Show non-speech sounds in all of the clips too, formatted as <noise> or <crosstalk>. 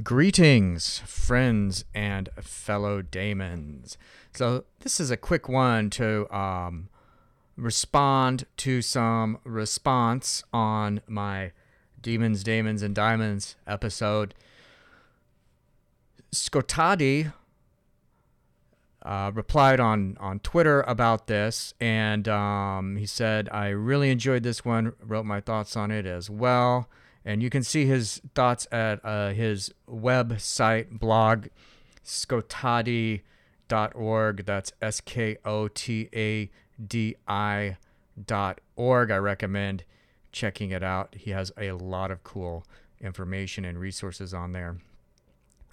Greetings, friends and fellow daemons. So, this is a quick one to um, respond to some response on my Demons, Daemons, and Diamonds episode. Skotadi uh, replied on, on Twitter about this, and um, he said, I really enjoyed this one, wrote my thoughts on it as well. And you can see his thoughts at uh, his website, blog, skotadi.org. That's S K O T A D I dot org. I recommend checking it out. He has a lot of cool information and resources on there.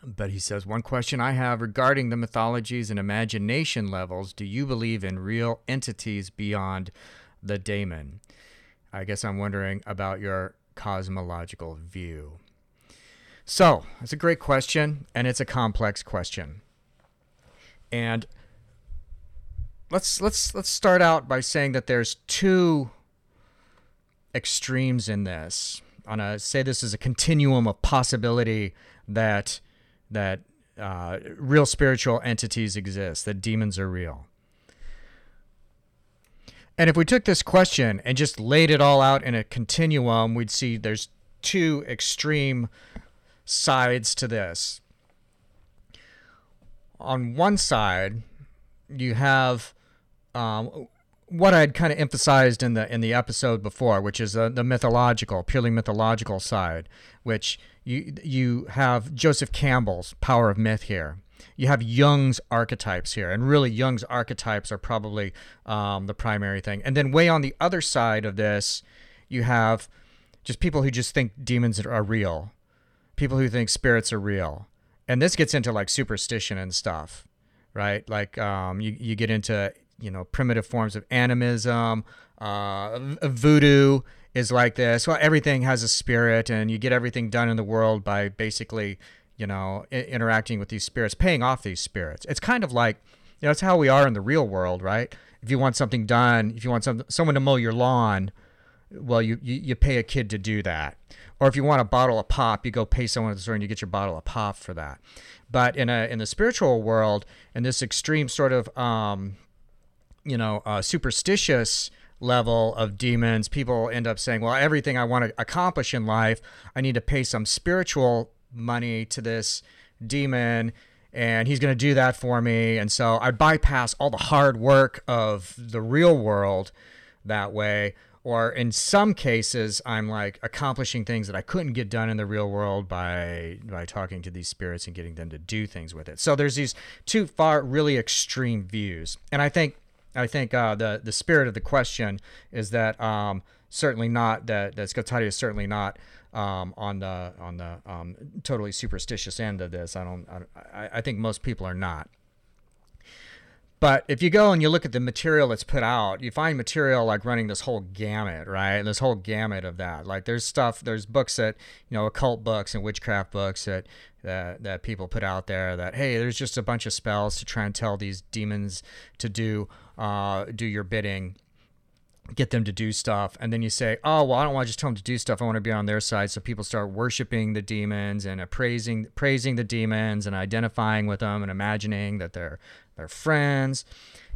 But he says, One question I have regarding the mythologies and imagination levels do you believe in real entities beyond the daemon? I guess I'm wondering about your cosmological view. So, it's a great question, and it's a complex question. And let's let's let's start out by saying that there's two extremes in this. On a say this is a continuum of possibility that that uh, real spiritual entities exist, that demons are real. And if we took this question and just laid it all out in a continuum, we'd see there's two extreme sides to this. On one side, you have um, what I'd kind of emphasized in the in the episode before, which is uh, the mythological, purely mythological side, which you you have Joseph Campbell's Power of Myth here. You have Jung's archetypes here, and really Jung's archetypes are probably um, the primary thing. And then way on the other side of this, you have just people who just think demons are real, people who think spirits are real, and this gets into like superstition and stuff, right? Like um, you you get into you know primitive forms of animism, uh, voodoo is like this. Well, everything has a spirit, and you get everything done in the world by basically, you know, I- interacting with these spirits, paying off these spirits. It's kind of like, you know, it's how we are in the real world, right? If you want something done, if you want some, someone to mow your lawn, well, you, you, you pay a kid to do that. Or if you want a bottle of pop, you go pay someone at the store and you get your bottle of pop for that. But in a in the spiritual world, in this extreme sort of um, you know uh, superstitious level of demons, people end up saying, well, everything I want to accomplish in life, I need to pay some spiritual money to this demon and he's going to do that for me. And so I bypass all the hard work of the real world that way. Or in some cases, I'm like accomplishing things that I couldn't get done in the real world by by talking to these spirits and getting them to do things with it. So there's these two far really extreme views, and I think I think uh, the the spirit of the question is that um, certainly not that that Skotadi is certainly not um, on the on the um, totally superstitious end of this. I don't. I, I think most people are not. But if you go and you look at the material that's put out, you find material like running this whole gamut, right? This whole gamut of that. Like there's stuff, there's books that, you know, occult books and witchcraft books that that, that people put out there that hey, there's just a bunch of spells to try and tell these demons to do uh, do your bidding get them to do stuff and then you say oh well i don't want to just tell them to do stuff. I want to be on their side. So people start worshiping the demons and praising praising the demons and identifying with them and imagining that they're they're friends.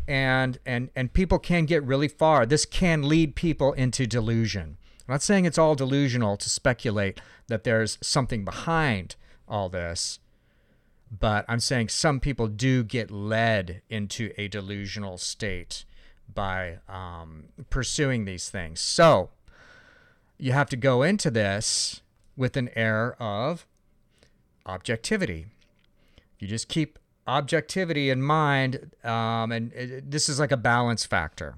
And and and people can get really far. This can lead people into delusion. I'm not saying it's all delusional to speculate that there's something behind all this but i'm saying some people do get led into a delusional state by um, pursuing these things. So you have to go into this with an air of objectivity. You just keep objectivity in mind, um, and it, this is like a balance factor.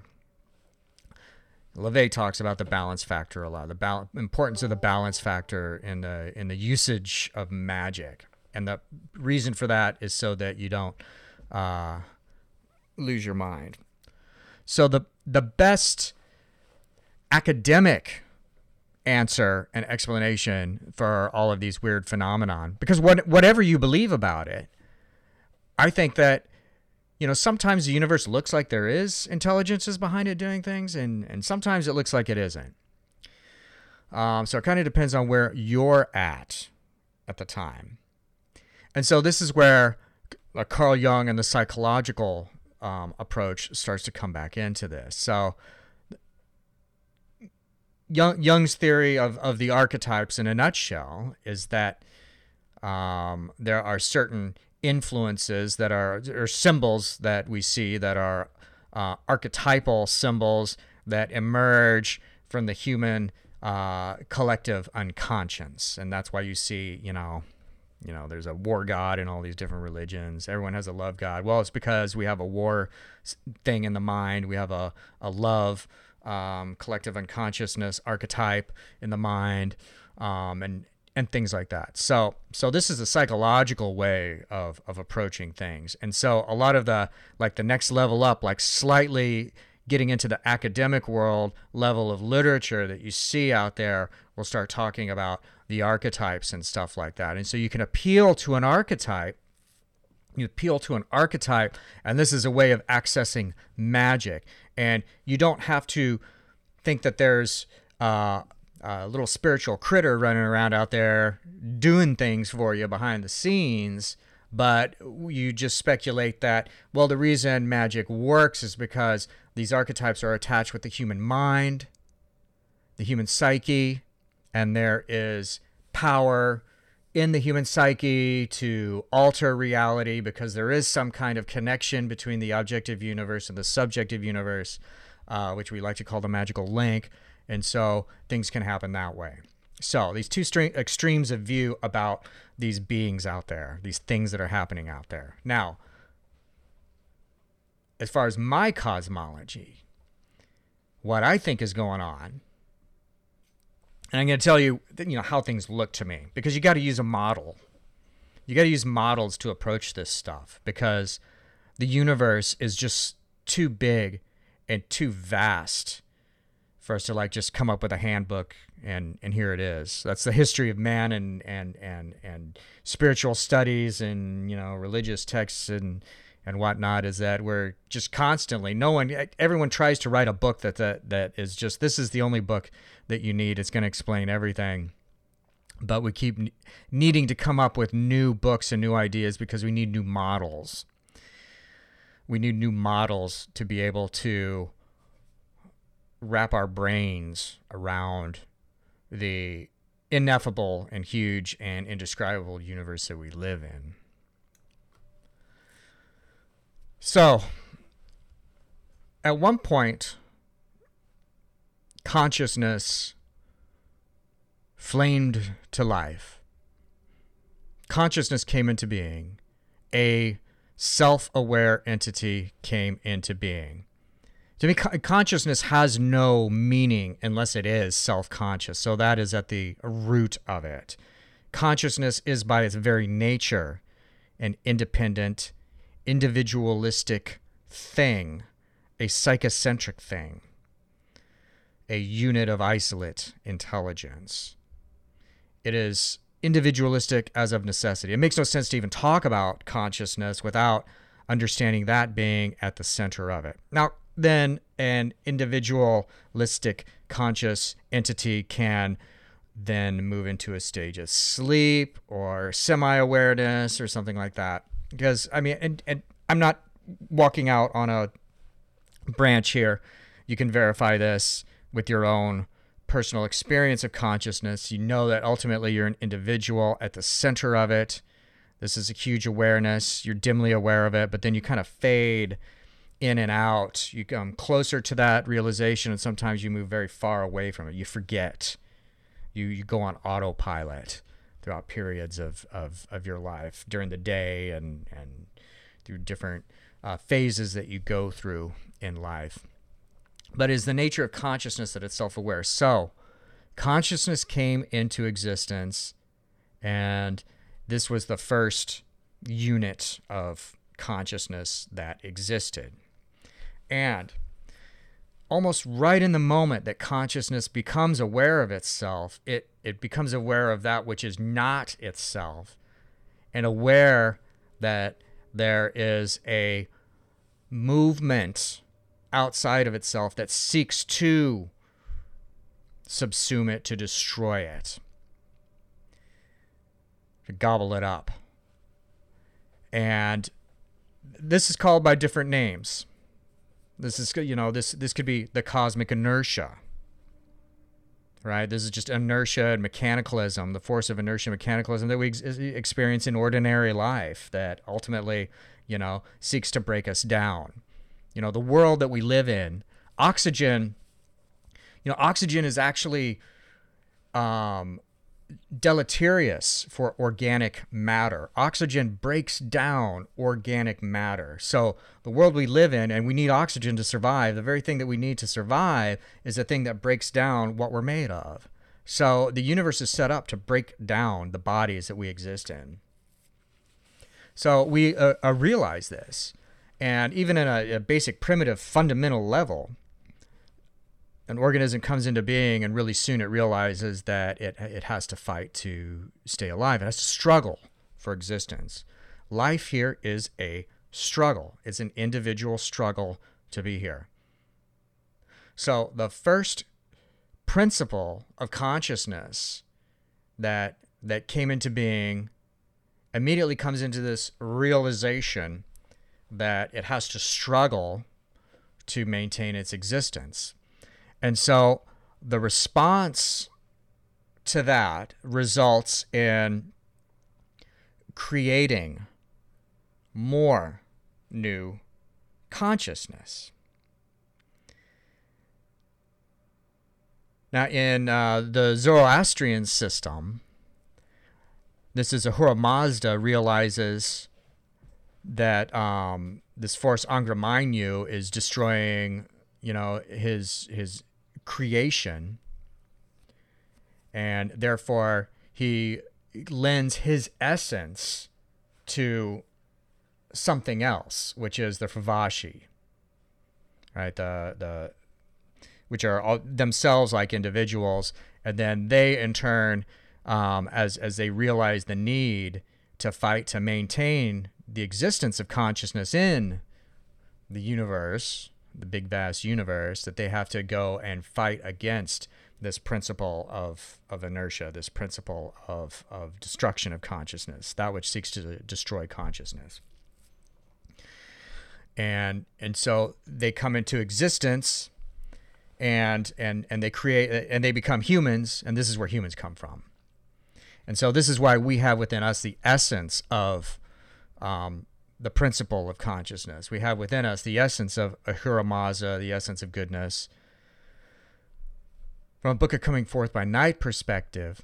LaVey talks about the balance factor a lot, the bal- importance of the balance factor in the in the usage of magic, and the reason for that is so that you don't uh, lose your mind. So the the best academic answer and explanation for all of these weird phenomenon because what whatever you believe about it I think that you know sometimes the universe looks like there is intelligences behind it doing things and and sometimes it looks like it isn't. Um, so it kind of depends on where you're at at the time. And so this is where uh, Carl Jung and the psychological um, approach starts to come back into this. So Jung, Jung's theory of, of the archetypes in a nutshell is that um, there are certain influences that are or symbols that we see that are uh, archetypal symbols that emerge from the human uh, collective unconscious, and that's why you see, you know, you know, there's a war god in all these different religions. Everyone has a love god. Well, it's because we have a war thing in the mind. We have a a love um, collective unconsciousness archetype in the mind, um, and and things like that. So so this is a psychological way of of approaching things. And so a lot of the like the next level up, like slightly getting into the academic world level of literature that you see out there, we'll start talking about the archetypes and stuff like that. And so you can appeal to an archetype. You appeal to an archetype, and this is a way of accessing magic. And you don't have to think that there's uh, a little spiritual critter running around out there doing things for you behind the scenes but you just speculate that well the reason magic works is because these archetypes are attached with the human mind the human psyche and there is power in the human psyche to alter reality because there is some kind of connection between the objective universe and the subjective universe uh, which we like to call the magical link and so things can happen that way. So these two extremes of view about these beings out there, these things that are happening out there. Now, as far as my cosmology, what I think is going on, and I'm going to tell you, you know, how things look to me because you got to use a model. You got to use models to approach this stuff because the universe is just too big and too vast for us to like just come up with a handbook and and here it is. That's the history of man and and and and spiritual studies and you know religious texts and and whatnot. Is that we're just constantly no one everyone tries to write a book that that that is just this is the only book that you need. It's going to explain everything. But we keep needing to come up with new books and new ideas because we need new models. We need new models to be able to wrap our brains around the ineffable and huge and indescribable universe that we live in. So, at one point, consciousness flamed to life. Consciousness came into being. A self aware entity came into being to me consciousness has no meaning unless it is self-conscious so that is at the root of it consciousness is by its very nature an independent individualistic thing a psychocentric thing a unit of isolate intelligence. It is individualistic as of necessity. It makes no sense to even talk about consciousness without understanding that being at the center of it. Now then an individualistic conscious entity can then move into a stage of sleep or semi awareness or something like that. Because, I mean, and, and I'm not walking out on a branch here. You can verify this with your own personal experience of consciousness. You know that ultimately you're an individual at the center of it. This is a huge awareness. You're dimly aware of it, but then you kind of fade in and out. You come closer to that realization, and sometimes you move very far away from it. You forget. You you go on autopilot throughout periods of, of, of your life during the day and and through different uh, phases that you go through in life. But is the nature of consciousness that it's self-aware. So consciousness came into existence, and this was the first unit of consciousness that existed. And almost right in the moment that consciousness becomes aware of itself, it, it becomes aware of that which is not itself and aware that there is a movement outside of itself that seeks to subsume it, to destroy it, to gobble it up, and this is called by different names. This is you know this this could be the cosmic inertia. Right, this is just inertia and mechanicalism, the force of inertia and mechanicalism that we ex- experience in ordinary life that ultimately, you know, seeks to break us down. You know, the world that we live in, oxygen, you know, oxygen is actually um, deleterious for organic matter. Oxygen breaks down organic matter. So, the world we live in, and we need oxygen to survive, the very thing that we need to survive is the thing that breaks down what we're made of. So, the universe is set up to break down the bodies that we exist in. So, we uh, uh, realize this. And even in a, a basic, primitive, fundamental level, an organism comes into being and really soon it realizes that it, it has to fight to stay alive. It has to struggle for existence. Life here is a struggle, it's an individual struggle to be here. So, the first principle of consciousness that, that came into being immediately comes into this realization that it has to struggle to maintain its existence. And so the response to that results in creating more new consciousness. Now, in uh, the Zoroastrian system, this is Ahura Mazda realizes that um, this force Angra Mainyu is destroying, you know, his his creation, and therefore he lends his essence to something else, which is the Fravashi, right? The the which are all, themselves like individuals, and then they in turn, um, as as they realize the need to fight to maintain the existence of consciousness in the universe, the big vast universe that they have to go and fight against this principle of, of inertia, this principle of, of destruction of consciousness, that which seeks to destroy consciousness. And and so they come into existence and and and they create and they become humans, and this is where humans come from. And so this is why we have within us the essence of um, the principle of consciousness. We have within us the essence of Ahura Mazda, the essence of goodness. From a book of Coming Forth by Night perspective,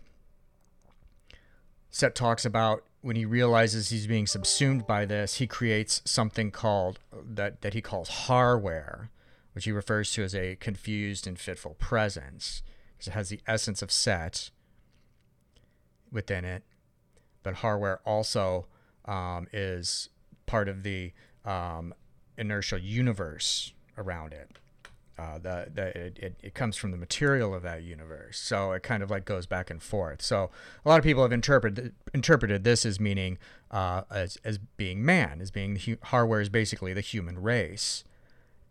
Set talks about when he realizes he's being subsumed by this, he creates something called that, that he calls HarWer, which he refers to as a confused and fitful presence. Because it has the essence of Set within it, but HarWer also um, is part of the um, inertial universe around it. Uh, the, the it, it, it, comes from the material of that universe, so it kind of like goes back and forth. So a lot of people have interpreted interpreted this as meaning uh, as as being man, as being the HarWer is basically the human race,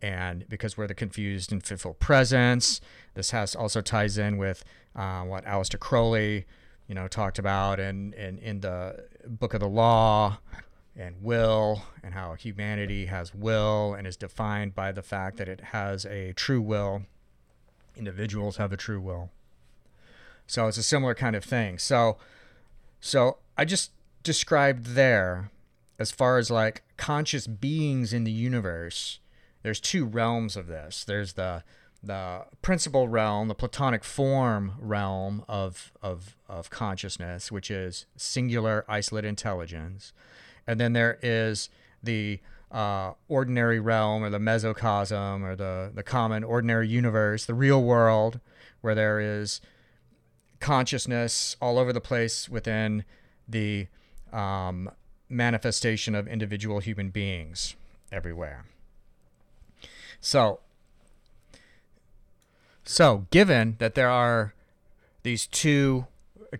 and because we're the confused and fitful presence, this has also ties in with uh, what Aleister Crowley, you know, talked about in in in the Book of the Law and will and how humanity has will and is defined by the fact that it has a true will. Individuals have a true will. So it's a similar kind of thing. So so i just described there as far as like conscious beings in the universe there's two realms of this. There's the the principal realm the platonic form realm of of of consciousness which is singular isolate intelligence and then there is the uh, ordinary realm or the mesocosm or the, the common ordinary universe, the real world, where there is consciousness all over the place within the um, manifestation of individual human beings everywhere. So, so given that there are these two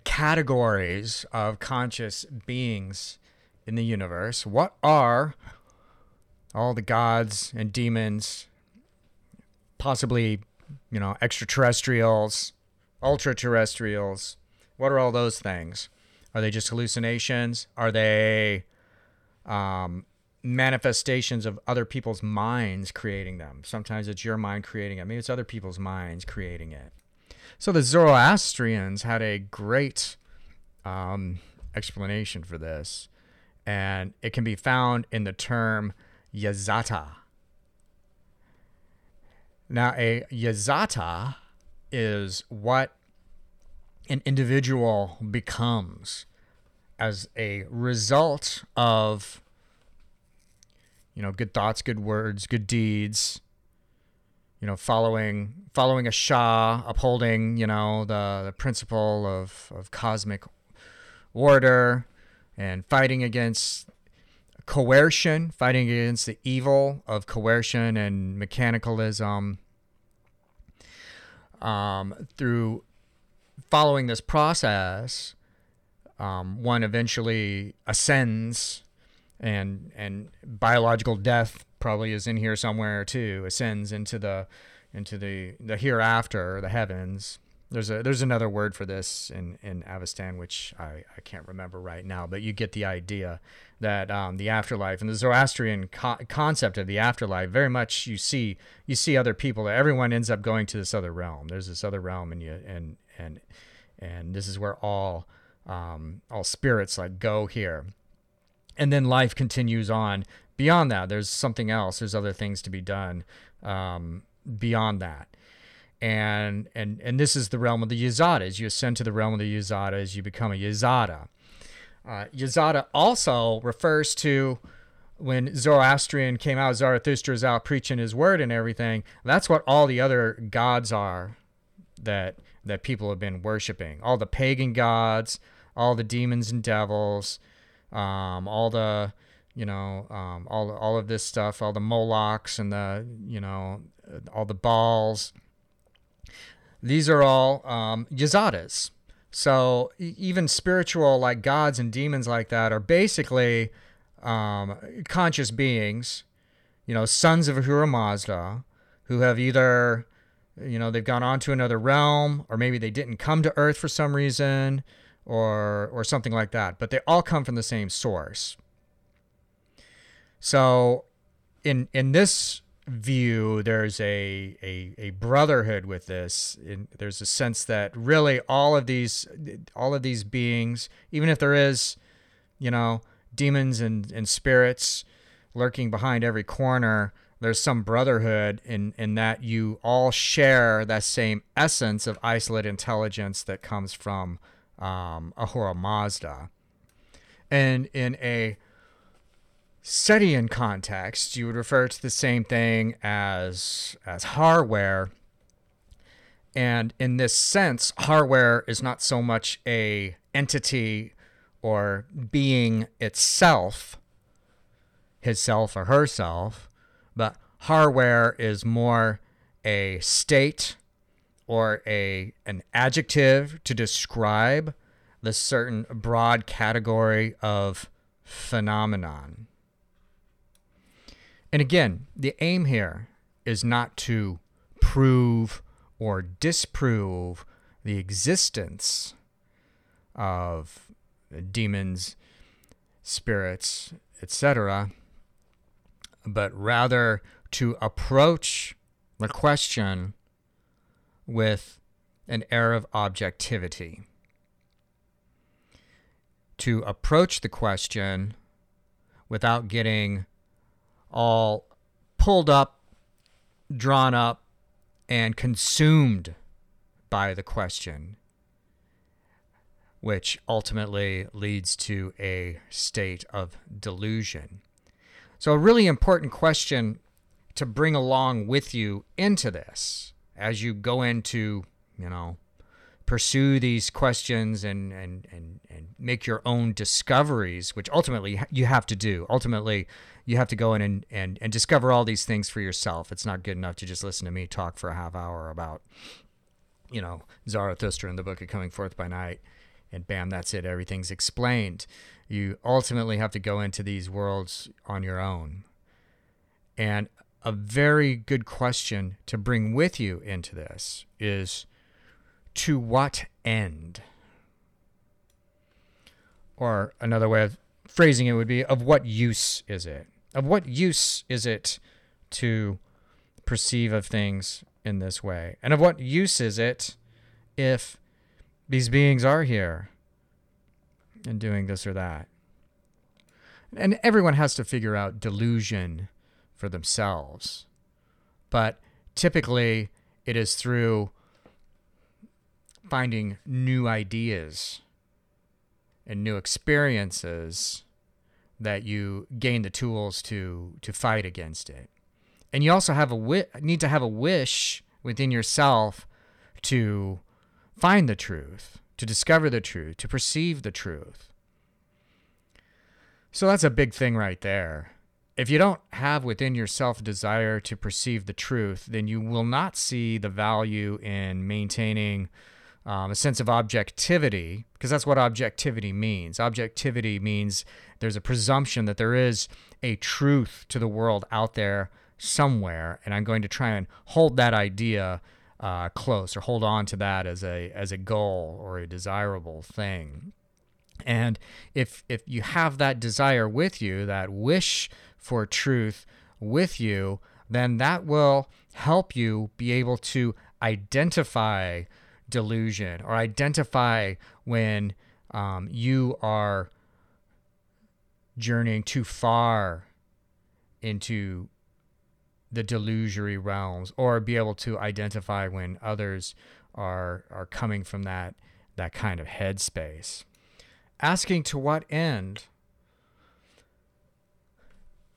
categories of conscious beings in the universe. What are all the gods and demons, possibly, you know, extraterrestrials, ultra terrestrials? What are all those things? Are they just hallucinations? Are they um, manifestations of other people's minds creating them. Sometimes it's your mind creating it. Maybe it's other people's minds creating it. So the Zoroastrians had a great um, explanation for this, and it can be found in the term yazata. Now, a yazata is what an individual becomes as a result of you know good thoughts good words good deeds you know following following asha upholding you know the, the principle of, of cosmic order and fighting against coercion fighting against the evil of coercion and mechanicalism um, through following this process, um, one eventually ascends, and and biological death probably is in here somewhere too. Ascends into the into the the hereafter, the heavens. There's a there's another word for this in in Avestan, which I, I can't remember right now, but you get the idea that um, the afterlife and the Zoroastrian co- concept of the afterlife very much you see you see other people. Everyone ends up going to this other realm. There's this other realm, and you and and and this is where all um, all spirits like go here, and then life continues on beyond that. There's something else. There's other things to be done um, beyond that and and and this is the realm of the Yazatas. You ascend to the realm of the Yazatas, you become a Yazata. Uh, Yazata also refers to when Zoroastrian came out, Zarathustra's out preaching his word and everything. That's what all the other gods are that that people have been worshiping. All the pagan gods, all the demons and devils, um, all the you know, um, all all of this stuff, all the Molochs and the you know, all the Baals these are all um, yazatas. So even spiritual, like gods and demons like that, are basically um, conscious beings, you know, sons of Ahura Mazda, who have either, you know, they've gone on to another realm, or maybe they didn't come to Earth for some reason, or or something like that. But they all come from the same source. So, in in this view there's a, a, a brotherhood with this in, there's a sense that really all of these all of these beings even if there is you know demons and, and spirits lurking behind every corner there's some brotherhood in in that you all share that same essence of isolate intelligence that comes from um, Ahura Mazda. And in a Setian context, you would refer to the same thing as as HarWer. And in this sense, HarWer is not so much a entity or being itself, his-self or herself, but HarWer is more a state or a an adjective to describe the certain broad category of phenomenon. And again, the aim here is not to prove or disprove the existence of demons, spirits, etc., but rather to approach the question with an air of objectivity. To approach the question without getting all pulled up, drawn up, and consumed by the question, which ultimately leads to a state of delusion. So, a really important question to bring along with you into this as you go into, you know, pursue these questions and, and, and, and make your own discoveries, which ultimately you have to do. Ultimately, you have to go in and, and, and discover all these things for yourself. It's not good enough to just listen to me talk for a half hour about, you know, Zarathustra and the Book of Coming Forth by Night, and bam, that's it. Everything's explained. You ultimately have to go into these worlds on your own. And a very good question to bring with you into this is to what end? Or another way of phrasing it would be of what use is it? Of what use is it to perceive of things in this way? And of what use is it if these beings are here and doing this or that? And everyone has to figure out delusion for themselves. But typically, it is through finding new ideas and new experiences that you gain the tools to to fight against it. And you also have a wi- need to have a wish within yourself to find the truth, to discover the truth, to perceive the truth. So that's a big thing right there. If you don't have within yourself desire to perceive the truth, then you will not see the value in maintaining um, a sense of objectivity, because that's what objectivity means. Objectivity means there's a presumption that there is a truth to the world out there somewhere, and I'm going to try and hold that idea uh, close or hold on to that as a as a goal or a desirable thing. And if if you have that desire with you, that wish for truth with you, then that will help you be able to identify delusion or identify when um, you are journeying too far into the delusory realms or be able to identify when others are are coming from that that kind of headspace. Asking to what end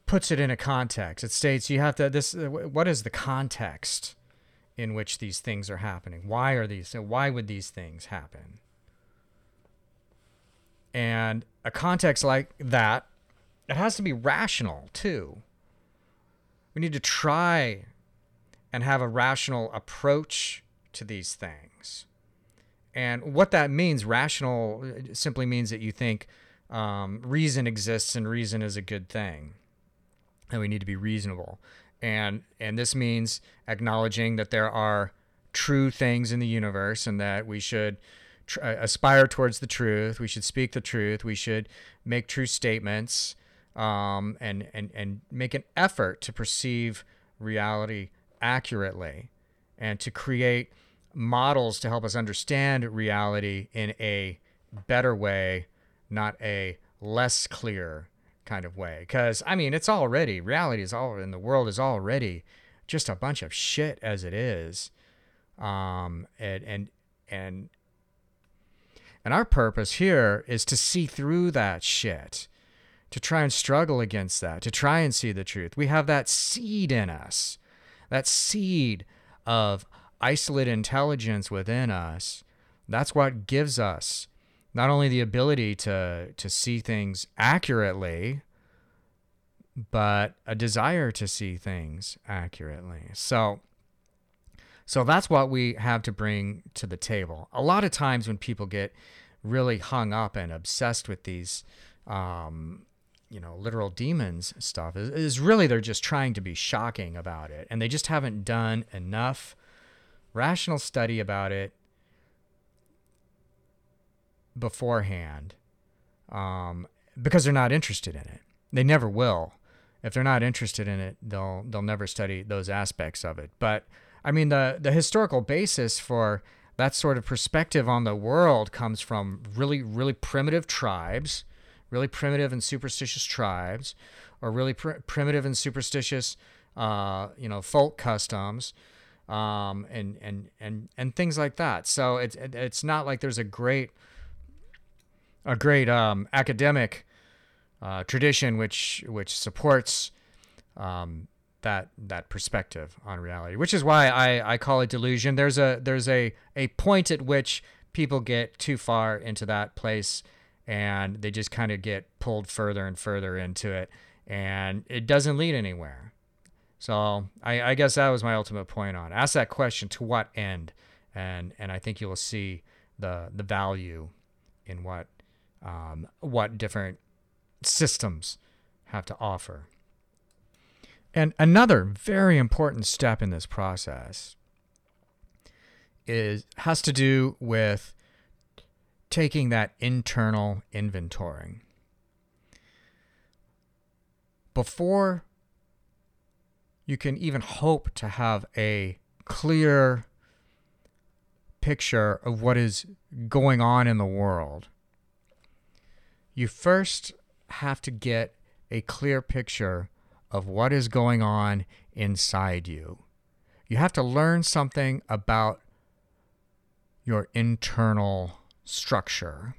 puts it in a context. It states you have to this what is the context in which these things are happening. Why are these? Why would these things happen? And a context like that, it has to be rational too. We need to try and have a rational approach to these things. And what that means, rational, simply means that you think um, reason exists and reason is a good thing. And we need to be reasonable and and this means acknowledging that there are true things in the universe and that we should tr- uh, aspire towards the truth. We should speak the truth. We should make true statements um, and and and make an effort to perceive reality accurately and to create models to help us understand reality in a better way not a less clear kind of way. Because, I mean, it's already, reality is all and the world is already just a bunch of shit as it is. Um, and, and, and, and our purpose here is to see through that shit, to try and struggle against that, to try and see the truth. We have that seed in us, that seed of isolate intelligence within us. That's what gives us not only the ability to to see things accurately, but a desire to see things accurately. So so that's what we have to bring to the table. A lot of times when people get really hung up and obsessed with these um, you know, literal demons stuff is, is really they're just trying to be shocking about it and they just haven't done enough rational study about it beforehand um, because they're not interested in it. They never will. If they're not interested in it, they'll they'll never study those aspects of it. But I mean, the the historical basis for that sort of perspective on the world comes from really really primitive tribes, really primitive and superstitious tribes, or really pr- primitive and superstitious, uh, you know, folk customs. Um, and, and, and, and things like that. So it's, it's not like there's a great, a great um, academic uh, tradition which which supports um, that that perspective on reality, which is why I, I call it delusion. There's a there's a a point at which people get too far into that place and they just kind of get pulled further and further into it and it doesn't lead anywhere. So I, I guess that was my ultimate point on. Ask that question to what end, and and I think you will see the the value in what um, what different systems have to offer. And another very important step in this process is has to do with taking that internal inventory. before you can even hope to have a clear picture of what is going on in the world, you first have to get a clear picture of what is going on inside you. You have to learn something about your internal structure.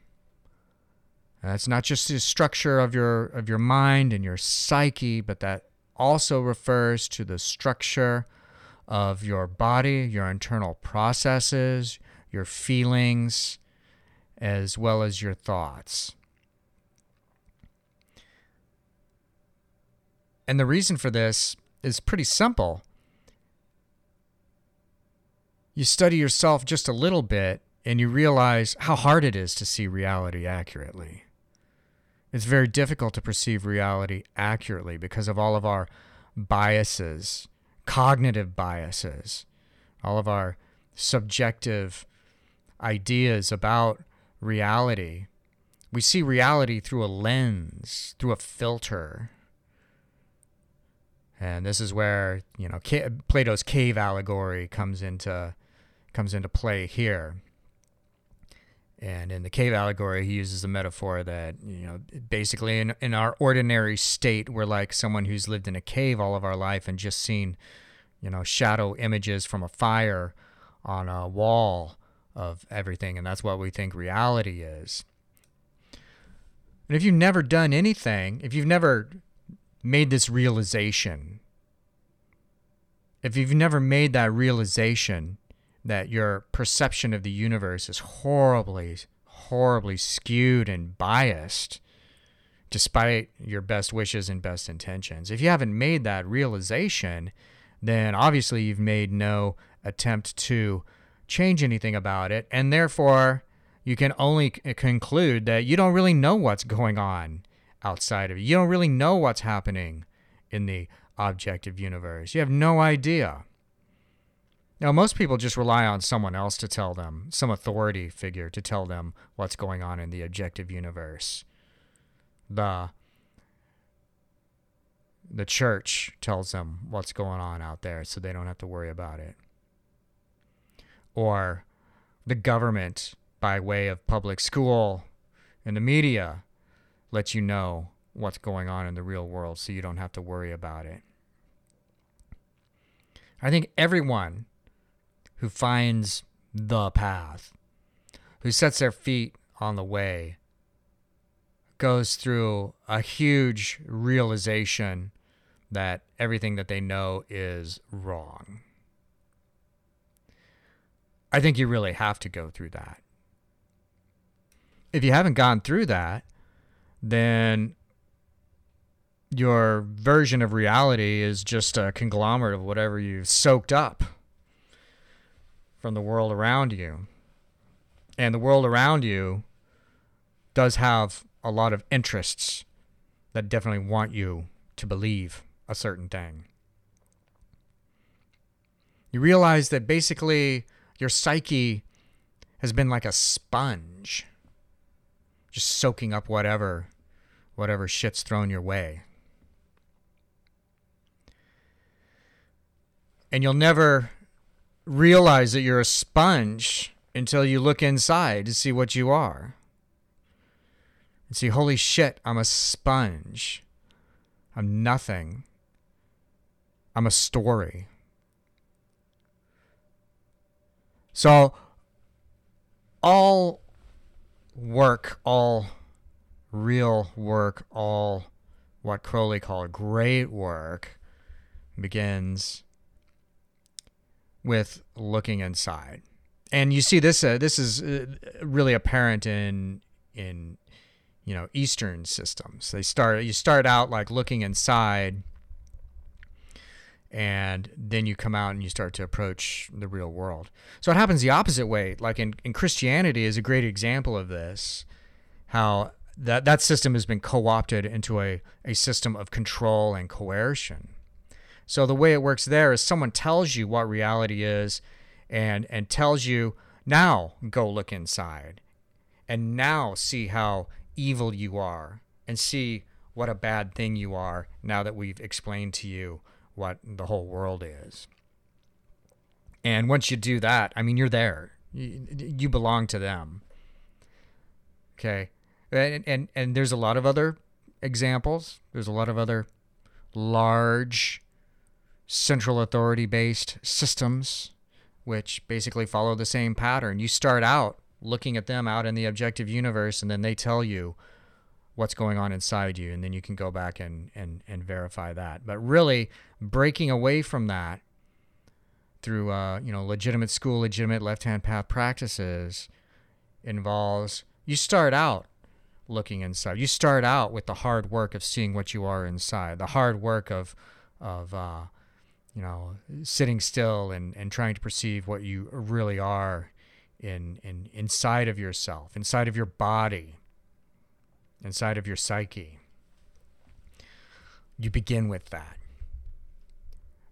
That's not just the structure of your of your mind and your psyche, but that also refers to the structure of your body, your internal processes, your feelings, as well as your thoughts. And the reason for this is pretty simple. You study yourself just a little bit and you realize how hard it is to see reality accurately. It's very difficult to perceive reality accurately because of all of our biases, cognitive biases, all of our subjective ideas about reality. We see reality through a lens, through a filter. And this is where, you know, Plato's cave allegory comes into comes into play here. And in the cave allegory, he uses the metaphor that, you know, basically in, in our ordinary state, we're like someone who's lived in a cave all of our life and just seen, you know, shadow images from a fire on a wall of everything. And that's what we think reality is. And if you've never done anything, if you've never made this realization, if you've never made that realization that your perception of the universe is horribly, horribly skewed and biased, despite your best wishes and best intentions, if you haven't made that realization, then obviously you've made no attempt to change anything about it. And therefore, you can only conclude that you don't really know what's going on outside of you. You don't really know what's happening in the objective universe. You have no idea. Now, most people just rely on someone else to tell them, some authority figure to tell them what's going on in the objective universe. The the church tells them what's going on out there so they don't have to worry about it. Or the government, by way of public school and the media, lets you know what's going on in the real world so you don't have to worry about it. I think everyone who finds the path, who sets their feet on the way, goes through a huge realization that everything that they know is wrong. I think you really have to go through that. If you haven't gone through that, then your version of reality is just a conglomerate of whatever you've soaked up from the world around you. And the world around you does have a lot of interests that definitely want you to believe a certain thing. You realize that basically your psyche has been like a sponge, just soaking up whatever whatever shit's thrown your way. And you'll never realize that you're a sponge until you look inside to see what you are. And see, holy shit, I'm a sponge. I'm nothing. I'm a story. So, all work, all real work, all what Crowley called great work begins with looking inside. And you see this uh, this is uh, really apparent in in you know Eastern systems. They start you start out like looking inside and then you come out and you start to approach the real world. So it happens the opposite way. Like in, in Christianity is a great example of this. How that that system has been co-opted into a, a system of control and coercion. So the way it works there is someone tells you what reality is and and tells you now go look inside and now see how evil you are and see what a bad thing you are now that we've explained to you what the whole world is. And once you do that, I mean, you're there. You, you belong to them. Okay. And, and, and there's a lot of other examples. There's a lot of other large central authority based systems which basically follow the same pattern. You start out looking at them out in the objective universe, and then they tell you what's going on inside you, and then you can go back and, and, and verify that. But really, breaking away from that through uh, you know legitimate school, legitimate left hand path practices involves you start out looking inside. You start out with the hard work of seeing what you are inside, the hard work of of uh, you know sitting still and, and trying to perceive what you really are in in inside of yourself, inside of your body, inside of your psyche. You begin with that.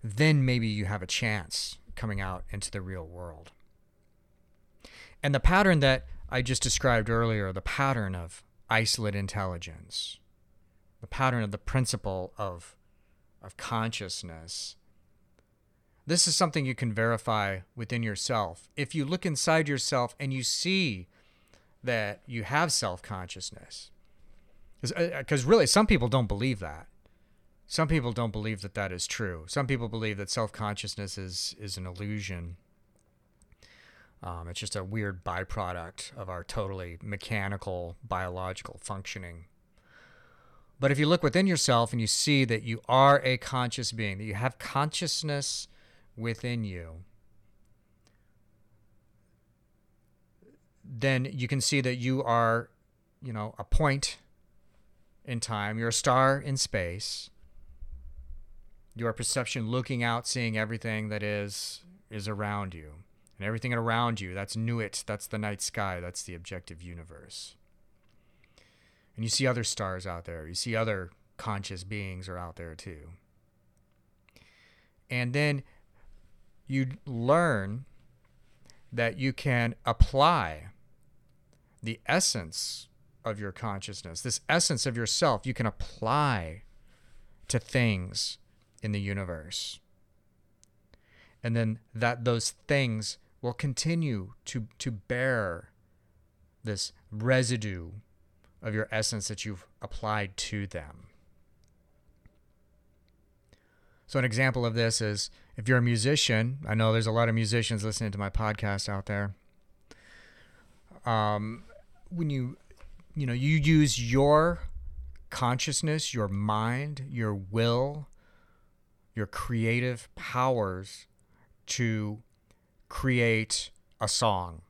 Then maybe you have a chance coming out into the real world. And the pattern that I just described earlier, the pattern of isolate intelligence, the pattern of the principle of, of consciousness. This is something you can verify within yourself. If you look inside yourself and you see that you have self consciousness, because uh, really, some people don't believe that. Some people don't believe that that is true. Some people believe that self consciousness is, is an illusion. Um, it's just a weird byproduct of our totally mechanical, biological functioning. But if you look within yourself and you see that you are a conscious being, that you have consciousness within you, then you can see that you are, you know, a point in time. You're a star in space. Your perception looking out, seeing everything that is is around you and everything around you. That's Nuit, that's the night sky, that's the objective universe. And you see other stars out there, you see other conscious beings are out there too. And then you learn that you can apply the essence of your consciousness, this essence of yourself, you can apply to things in the universe. And then that those things will continue to, to bear this residue of your essence that you've applied to them. So, an example of this is if you're a musician, I know there's a lot of musicians listening to my podcast out there. Um, when you, you know, you use your consciousness, your mind, your will, your creative powers to create a song.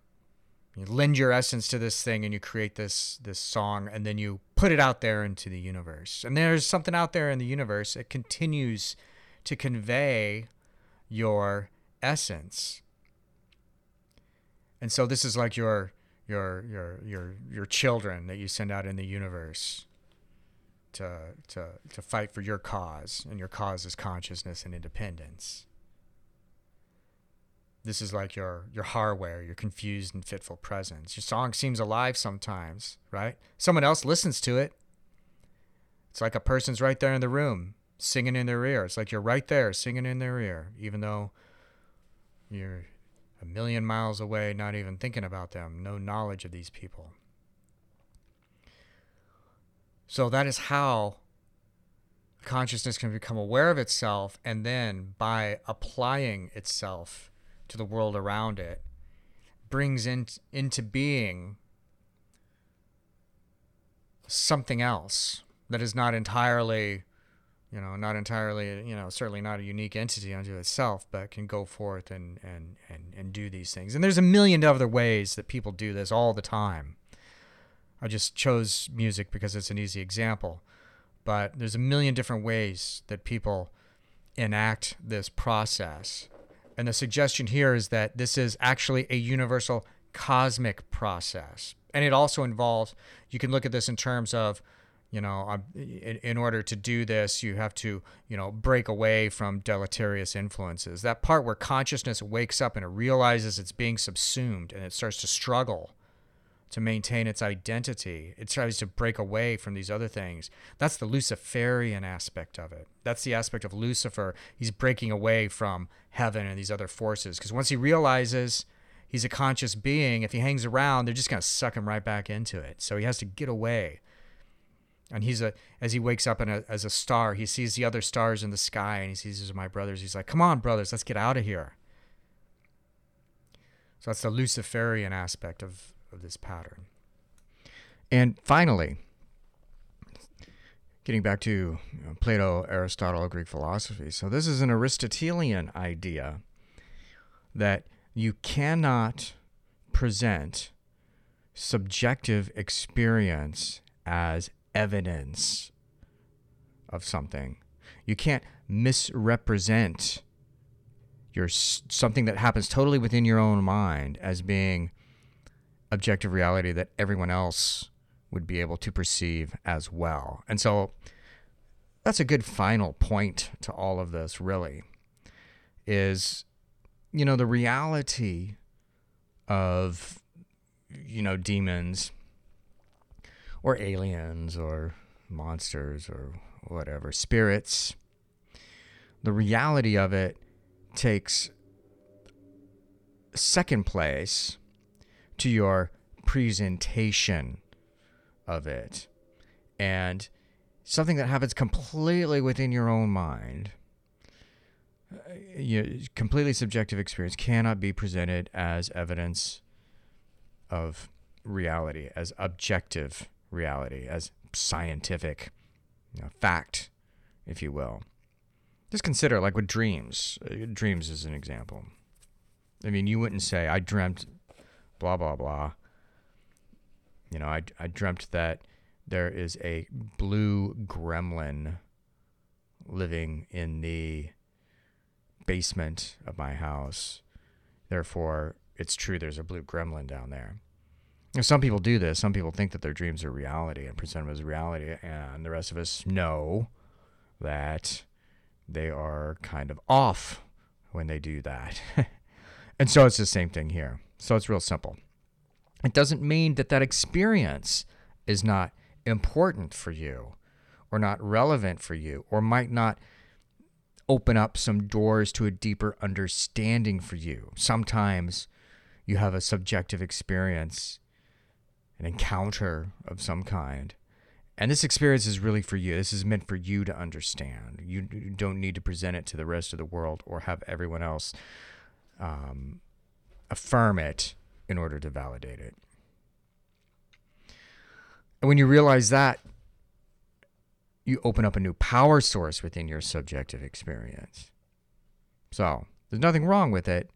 You lend your essence to this thing and you create this this song and then you put it out there into the universe. And there's something out there in the universe that continues to convey your essence. And so this is like your your your your your children that you send out in the universe to to to fight for your cause and your cause is consciousness and independence. This is like your your HarWer, your confused and fitful presence. Your song seems alive sometimes, right? Someone else listens to it. It's like a person's right there in the room, singing in their ear. It's like you're right there singing in their ear, even though you're a million miles away, not even thinking about them, no knowledge of these people. So that is how consciousness can become aware of itself and then by applying itself to the world around it brings in, into being something else that is not entirely you know not entirely you know certainly not a unique entity unto itself but can go forth and and and, and do these things. And there's a million other ways that people do this all the time. I just chose music because it's an easy example. But there's a million different ways that people enact this process and the suggestion here is that this is actually a universal cosmic process. And it also involves, you can look at this in terms of, you know, um, in, in order to do this, you have to, you know, break away from deleterious influences. That part where consciousness wakes up and it realizes it's being subsumed and it starts to struggle to maintain its identity. It tries to break away from these other things. That's the Luciferian aspect of it. That's the aspect of Lucifer. He's breaking away from heaven and these other forces. Because once he realizes he's a conscious being, if he hangs around, they're just going to suck him right back into it. So he has to get away. And he's a as he wakes up a, as a star, he sees the other stars in the sky, and he sees my brothers. He's like, "Come on, brothers, let's get out of here." So that's the Luciferian aspect of of this pattern. And finally, getting back to Plato, Aristotle, Greek philosophy. So this is an Aristotelian idea that you cannot present subjective experience as evidence of something. You can't misrepresent your something that happens totally within your own mind as being objective reality that everyone else would be able to perceive as well. And so that's a good final point to all of this, really, is, you know, the reality of, you know, demons or aliens or monsters or whatever, spirits. The reality of it takes second place to your presentation of it. And something that happens completely within your own mind, uh, you, completely subjective experience, cannot be presented as evidence of reality, as objective reality, as scientific you know, fact, if you will. Just consider, like with dreams. Uh, dreams is an example. I mean, you wouldn't say, I dreamt blah blah blah. You know, I I dreamt that there is a blue gremlin living in the basement of my house. Therefore, it's true there's a blue gremlin down there. Some people do this. Some people think that their dreams are reality and present them as reality, and the rest of us know that they are kind of off when they do that. <laughs> and so it's the same thing here. So it's real simple. It doesn't mean that that experience is not important for you or not relevant for you or might not open up some doors to a deeper understanding for you. Sometimes you have a subjective experience, an encounter of some kind. And this experience is really for you. This is meant for you to understand. You don't need to present it to the rest of the world or have everyone else um, affirm it in order to validate it. And when you realize that, you open up a new power source within your subjective experience. So there's nothing wrong with it.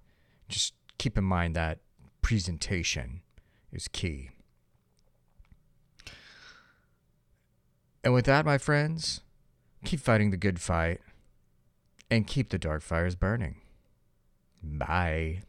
Just keep in mind that presentation is key. And with that, my friends, keep fighting the good fight and keep the dark fires burning. Bye.